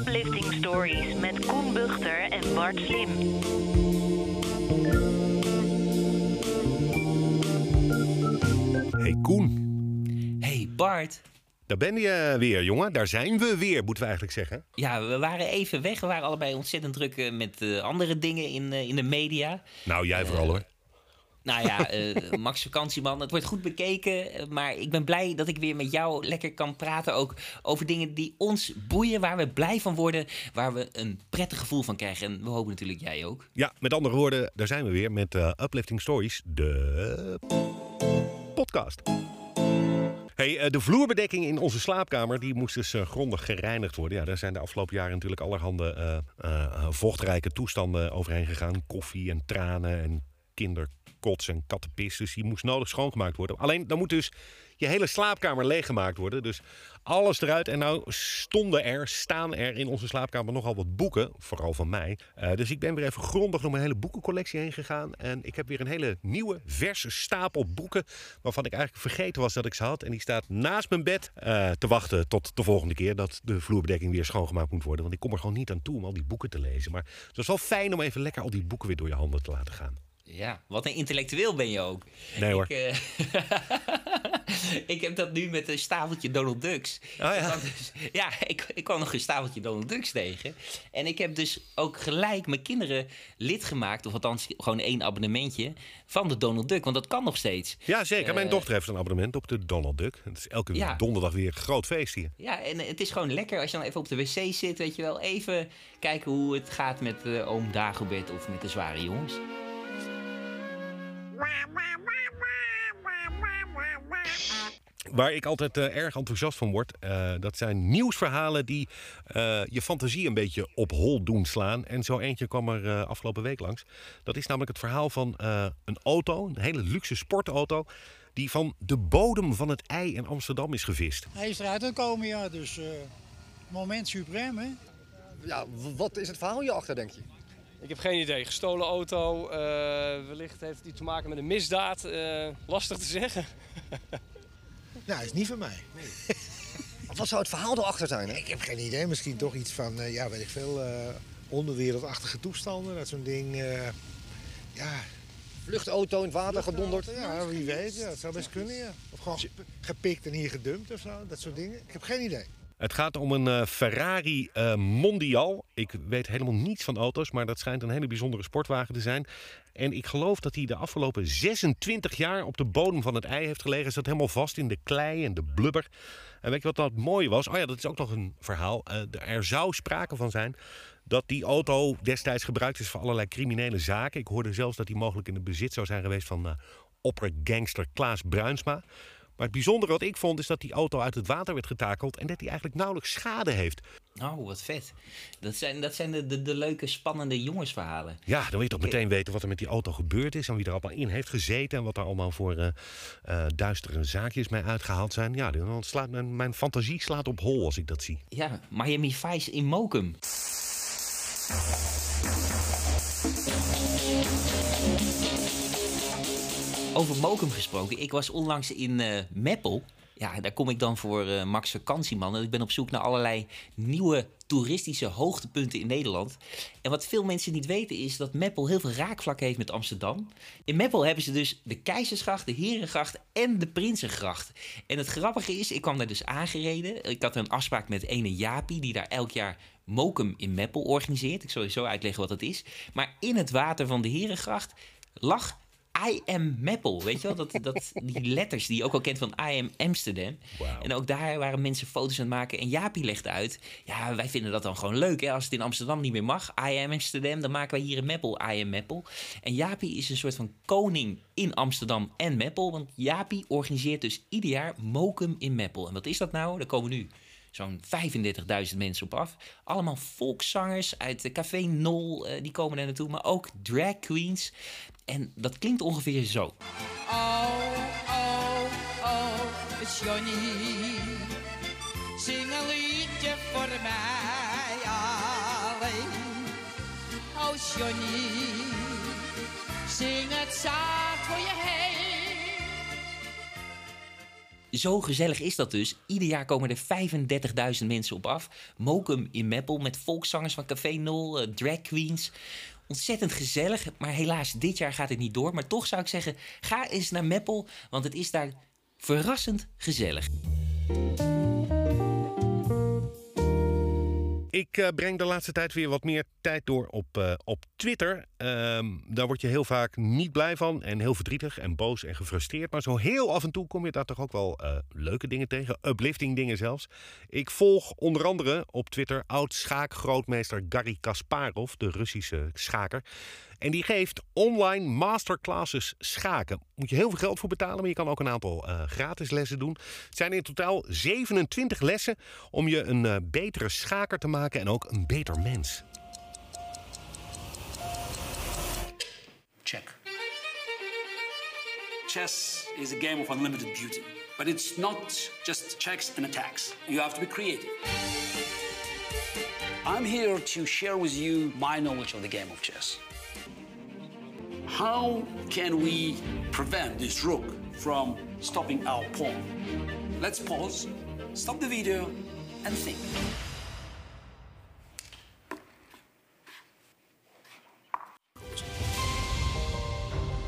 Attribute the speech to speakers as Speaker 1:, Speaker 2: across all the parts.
Speaker 1: Uplifting Stories met Koen Buchter en Bart Slim.
Speaker 2: Hey Koen,
Speaker 3: Hey Bart.
Speaker 2: daar ben je weer, jongen. Daar zijn we weer, moeten we eigenlijk zeggen.
Speaker 3: Ja, we waren even weg. We waren allebei ontzettend druk eh, met eh, andere dingen in, eh, in de media.
Speaker 2: Nou, jij vooral hoor.
Speaker 3: Nou ja, eh, Max Vakantieman, het wordt goed bekeken. eh, Maar ik ben blij dat ik weer met jou lekker kan praten. Ook over dingen die ons boeien, waar we blij van worden. Waar we een prettig gevoel van krijgen. En we hopen natuurlijk jij ook.
Speaker 2: Ja, met andere woorden, daar zijn we weer met eh, Uplifting Stories, de podcast. Hey, de vloerbedekking in onze slaapkamer die moest dus grondig gereinigd worden. Ja, daar zijn de afgelopen jaren natuurlijk allerhande vochtrijke toestanden overheen gegaan. Koffie en tranen en kinderkots en kattenpis. Dus die moest nodig schoongemaakt worden. Alleen dan moet dus je hele slaapkamer leeggemaakt worden. Dus alles eruit. En nou stonden er, staan er in onze slaapkamer nogal wat boeken. Vooral van mij. Eh, dus ik ben weer even grondig door mijn hele boekencollectie heen gegaan. En ik heb weer een hele nieuwe, verse stapel boeken. Waarvan ik eigenlijk vergeten was dat ik ze had. En die staat naast mijn bed eh, te wachten tot de volgende keer dat de vloerbedekking weer schoongemaakt moet worden. Want ik kom er gewoon niet aan toe om al die boeken te lezen. Maar het was wel fijn om even lekker al die boeken weer door je handen te laten gaan.
Speaker 3: Ja, wat een intellectueel ben je ook.
Speaker 2: Nee, hoor.
Speaker 3: Ik, eh, ik heb dat nu met een stapeltje Donald Ducks.
Speaker 2: ja.
Speaker 3: Ik kwam dus- ja, ik, ik kwam nog een stapeltje Donald Ducks tegen. En ik heb dus ook gelijk mijn kinderen lid gemaakt, of althans gewoon één abonnementje, van de Donald Duck. Want dat kan nog steeds.
Speaker 2: Ja, zeker. Mijn
Speaker 3: Eh,
Speaker 2: dochter heeft een abonnement op de Donald Duck. Het is elke
Speaker 3: Ja.
Speaker 2: donderdag weer een groot feest hier.
Speaker 3: Ja, en het is gewoon lekker als je dan even op de wc zit, weet je wel. Even kijken hoe het gaat met eh, oom Dagobert of met de zware jongens.
Speaker 2: Waar ik altijd eh, erg enthousiast van word, eh, dat zijn nieuwsverhalen die eh, je fantasie een beetje op hol doen slaan. En zo eentje kwam er eh, afgelopen week langs. Dat is namelijk het verhaal van eh, een auto, een hele luxe sportauto, die van de bodem van het ei in Amsterdam is gevist.
Speaker 4: Hij is eruit gekomen, ja, dus eh, moment suprem, hè?
Speaker 5: Ja, wat is het verhaal hierachter, denk je?
Speaker 6: Ik heb geen idee. Gestolen auto. eh, wellicht heeft die te maken met een misdaad. eh, lastig te zeggen.
Speaker 7: Nou, is niet van mij.
Speaker 5: Wat zou het verhaal erachter zijn? Hè?
Speaker 7: Ik heb geen idee. Misschien toch iets van, eh, ja, weet ik veel, eh, onderwereldachtige toestanden. Dat zo'n ding, eh, ja...
Speaker 5: Vluchtauto in het water gedonderd.
Speaker 7: Ja, wie weet. Ja, dat zou best kunnen, ja. Of gewoon gep- gepikt en hier gedumpt of zo. Dat soort dingen. Ik heb geen idee.
Speaker 2: Het gaat om een eh, Ferrari eh, Mondial. Ik weet helemaal niets van auto's, maar dat schijnt een hele bijzondere sportwagen te zijn. En ik geloof dat hij de afgelopen 26 jaar op de bodem van het ei heeft gelegen. Zat helemaal vast in de klei en de blubber. En weet je wat dat mooie was? Oh ja, dat is ook nog een verhaal. Eh, er zou sprake van zijn dat die auto destijds gebruikt is voor allerlei criminele zaken. Ik hoorde zelfs dat hij mogelijk in het bezit zou zijn geweest van oppergangster Klaas Bruinsma. Maar het bijzondere wat ik vond is dat die auto uit het water werd getakeld en dat hij eigenlijk nauwelijks schade heeft.
Speaker 3: Oh, wat vet. Dat zijn, dat zijn de, de, de leuke, spannende jongensverhalen.
Speaker 2: Ja, dan wil je toch meteen weten wat er met die auto gebeurd is en wie er allemaal in heeft gezeten en wat er allemaal voor eh, eh, duistere zaakjes mee uitgehaald zijn. Ja, dan slaat mijn, mijn fantasie slaat op hol als ik dat zie.
Speaker 3: Ja, Miami Vice in Mokum. Over Mokum gesproken. Ik was onlangs in eh Meppel. Ja, daar kom ik dan voor eh, Max Vakantieman. En ik ben op zoek naar allerlei nieuwe toeristische hoogtepunten in Nederland. En wat veel mensen niet weten is dat Meppel heel veel raakvlak heeft met Amsterdam. In Meppel hebben ze dus de Keizersgracht, de Herengracht en de Prinsengracht. En het grappige is, ik kwam daar dus aangereden. Ik had een afspraak met ene Jaapie, die daar elk jaar Mokum in Meppel organiseert. Ik zal je zo uitleggen wat dat is. Maar in het water van de Herengracht lag I am Meppel, weet je wel? Dat, dat, die letters die je ook al kent van I am Amsterdam. En ook daar waren mensen foto's aan het maken. En Jaapie legde uit, ja, wij vinden dat dan gewoon leuk. Hè? Als het in Amsterdam niet meer mag, I am Amsterdam, dan maken wij hier in Meppel I am Meppel. En Jaapie is een soort van koning in Amsterdam en Meppel. Want Jaapie organiseert dus ieder jaar Mokum in Meppel. En wat is dat nou? Daar komen nu zo'n 35.000 mensen op af. Allemaal volkszangers uit de Café Nol, eh, die komen daar naartoe. Maar ook drag queens. En dat klinkt ongeveer zo.
Speaker 8: Oh, oh, oh, Johnny. Zing een liedje voor mij. Oh, Johnny. Zing het zaad voor je heen.
Speaker 3: Zo gezellig is dat dus. Ieder jaar komen er 35.000 mensen op af. Mokum in Meppel met volkszangers van Café Nol, eh, drag queens. Ontzettend gezellig, maar helaas dit jaar gaat het niet door. Maar toch zou ik zeggen, ga eens naar Meppel, want het is daar verrassend gezellig.
Speaker 2: Ik eh, breng de laatste tijd weer wat meer tijd door op, eh, op Twitter. Ehm, daar word je heel vaak niet blij van en heel verdrietig en boos en gefrustreerd. Maar zo heel af en toe kom je daar toch ook wel eh, leuke dingen tegen. Uplifting dingen zelfs. Ik volg onder andere op Twitter oud-schaakgrootmeester Garry Kasparov, de Russische schaker. En die geeft online masterclasses schaken. Moet je heel veel geld voor betalen, maar je kan ook een aantal eh, gratis lessen doen. Het zijn in totaal 27 lessen om je een eh, betere schaker te maken en ook een beter mens.
Speaker 9: Check. Chess is a game of unlimited beauty. But it's not just checks and attacks. You have to be creative. I'm here to share with you my knowledge of the game of chess. How can we prevent this rook from stopping our pawn? Let's pause, stop the video, and think.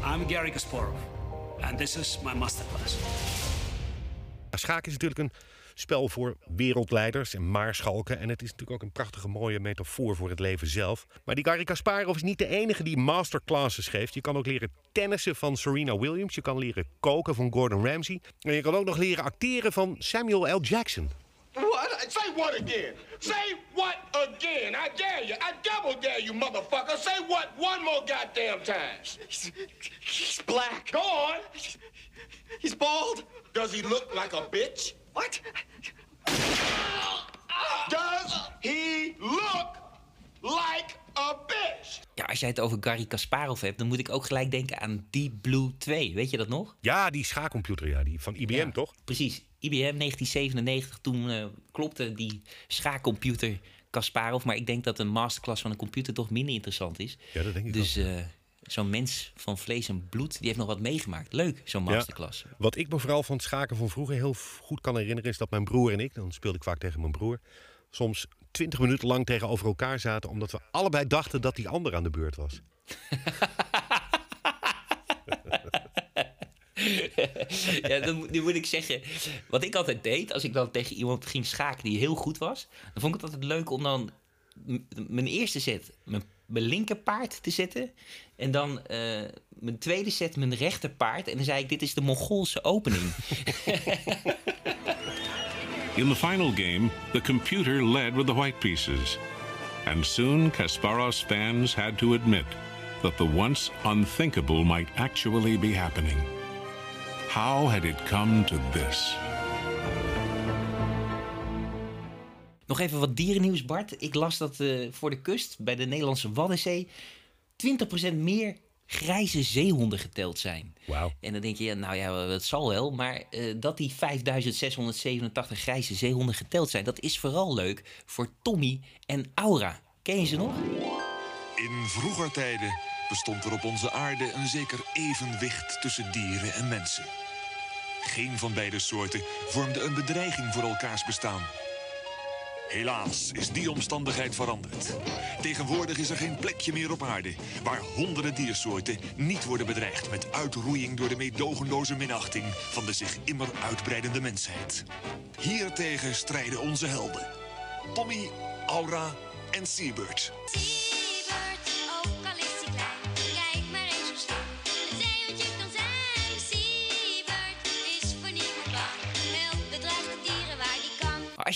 Speaker 9: I'm Gary Kasparov, and this is my masterclass.
Speaker 2: Schaken is natuurlijk een spel voor wereldleiders en maarschalken. En het is natuurlijk ook een prachtige mooie metafoor voor het leven zelf. Maar die Garry Kasparov is niet de enige die masterclasses geeft. Je kan ook leren tennissen van Serena Williams. Je kan leren koken van Gordon Ramsay. En je kan ook nog leren acteren van Samuel L. Jackson.
Speaker 10: What? Say what again? Say what again? I dare you. I double dare you, motherfucker. Say what one more goddamn time.
Speaker 11: He's, he's black.
Speaker 10: Go on.
Speaker 11: He's bald.
Speaker 10: Does he look like a bitch?
Speaker 11: What?
Speaker 10: Does he look like a bitch?
Speaker 3: Ja, als jij het over Garry Kasparov hebt, dan moet ik ook gelijk denken aan Deep Blue 2. Weet je dat nog?
Speaker 2: Ja, die schaakcomputer ja, die van IBM
Speaker 3: Ja,
Speaker 2: toch?
Speaker 3: Precies. IBM 1997, toen eh, klopte die schaakcomputer Kasparov. Maar ik denk dat een masterclass van een computer toch minder interessant is.
Speaker 2: Ja, dat denk ik
Speaker 3: Dus
Speaker 2: ook.
Speaker 3: eh, zo'n mens van vlees en bloed, die heeft nog wat meegemaakt. Leuk, zo'n
Speaker 2: Ja.
Speaker 3: masterclass.
Speaker 2: Wat ik me vooral van het schaken van vroeger heel goed kan herinneren... is dat mijn broer en ik, dan speelde ik vaak tegen mijn broer... soms 20 minuten lang tegenover elkaar zaten... omdat we allebei dachten dat die ander aan de beurt was.
Speaker 3: ja, dan, nu moet ik zeggen, wat ik altijd deed, als ik dan tegen iemand ging schaken die heel goed was, dan vond ik het altijd leuk om dan mijn eerste set mijn, mijn linkerpaard te zetten en dan eh, mijn tweede set mijn rechterpaard en dan zei ik, dit is de Mongoolse opening.
Speaker 12: In the final game, the computer led with the white pieces. And soon Kasparov's fans had to admit that the once unthinkable might actually be happening. How had it come to this?
Speaker 3: Nog even wat dierennieuws, Bart. Ik las dat eh, voor de kust, bij de Nederlandse Waddenzee, 20% meer grijze zeehonden geteld zijn.
Speaker 2: Wauw.
Speaker 3: En dan denk je, ja, nou ja, dat zal wel. Maar eh, dat die 5687 grijze zeehonden geteld zijn, dat is vooral leuk voor Tommy en Aura. Ken je ze nog?
Speaker 13: In vroeger tijden bestond er op onze aarde een zeker evenwicht tussen dieren en mensen. Geen van beide soorten vormde een bedreiging voor elkaars bestaan. Helaas is die omstandigheid veranderd. Tegenwoordig is er geen plekje meer op aarde waar honderden diersoorten niet worden bedreigd met uitroeiing door de meedogenloze minachting van de zich immer uitbreidende mensheid. Hiertegen strijden onze helden: Tommy, Aura en Seabird.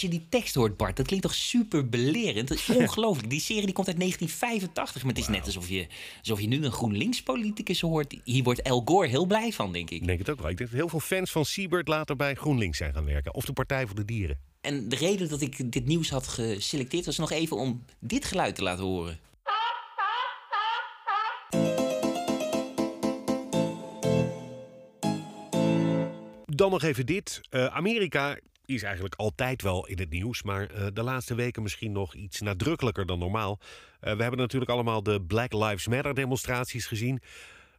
Speaker 3: Je die tekst hoort, Bart, dat klinkt toch super belerend? Dat is ongelooflijk. Die serie die komt uit 1985. Maar het is net alsof je, alsof je nu een GroenLinks-politicus hoort. Hier wordt El Gore heel blij van, denk ik.
Speaker 2: Ik denk het ook wel. Ik denk dat heel veel fans van Siebert later bij GroenLinks zijn gaan werken. Of de Partij voor de Dieren.
Speaker 3: En de reden dat ik dit nieuws had geselecteerd was nog even om dit geluid te laten horen.
Speaker 2: Dan nog even dit. Eh, Amerika is eigenlijk altijd wel in het nieuws, maar eh, de laatste weken misschien nog iets nadrukkelijker dan normaal. Eh, we hebben natuurlijk allemaal de Black Lives Matter demonstraties gezien.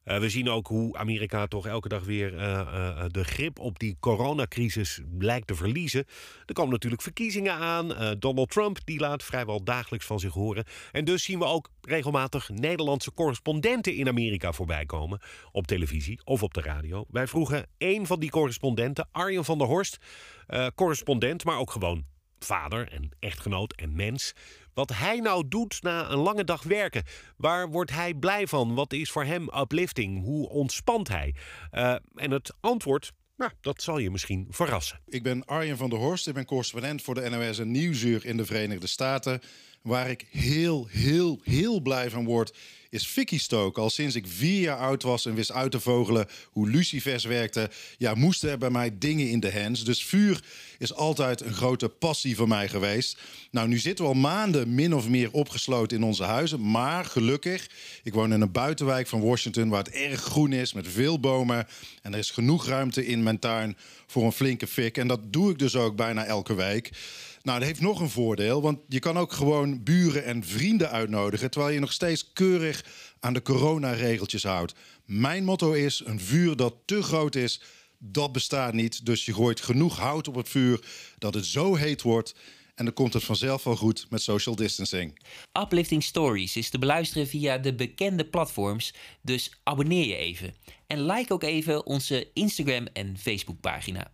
Speaker 2: Eh, we zien ook hoe Amerika toch elke dag weer eh, eh, de grip op die coronacrisis lijkt te verliezen. Er komen natuurlijk verkiezingen aan. Donald Trump die laat vrijwel dagelijks van zich horen. En dus zien we ook regelmatig Nederlandse correspondenten in Amerika voorbij komen. Op televisie of op de radio. Wij vroegen een van die correspondenten, Arjen van der Horst, correspondent, maar ook gewoon vader en echtgenoot en mens. Wat hij nou doet na een lange dag werken. Waar wordt hij blij van? Wat is voor hem uplifting? Hoe ontspant hij? Eh, en het antwoord, nou, dat zal je misschien verrassen.
Speaker 14: Ik ben Arjen van der Horst. Ik ben correspondent voor de NOS en in de Verenigde Staten. Waar ik heel, heel, heel blij van word, is Vicky stoken. Al sinds ik vier jaar oud was en wist uit te vogelen hoe lucifers werkten, ja, moesten er bij mij dingen in de hands. Dus vuur is altijd een grote passie voor mij geweest. Nou, nu zitten we al maanden min of meer opgesloten in onze huizen. Maar gelukkig, ik woon in een buitenwijk van Washington waar het erg groen is met veel bomen. En er is genoeg ruimte in mijn tuin voor een flinke fik. En dat doe ik dus ook bijna elke week. Nou, dat heeft nog een voordeel, want je kan ook gewoon buren en vrienden uitnodigen, terwijl je nog steeds keurig aan de coronaregeltjes houdt. Mijn motto is: een vuur dat te groot is, dat bestaat niet. Dus je gooit genoeg hout op het vuur dat het zo heet wordt. En dan komt het vanzelf wel goed met social distancing.
Speaker 3: Uplifting Stories is te beluisteren via de bekende platforms, dus abonneer je even. En like ook even onze Instagram en Facebook pagina.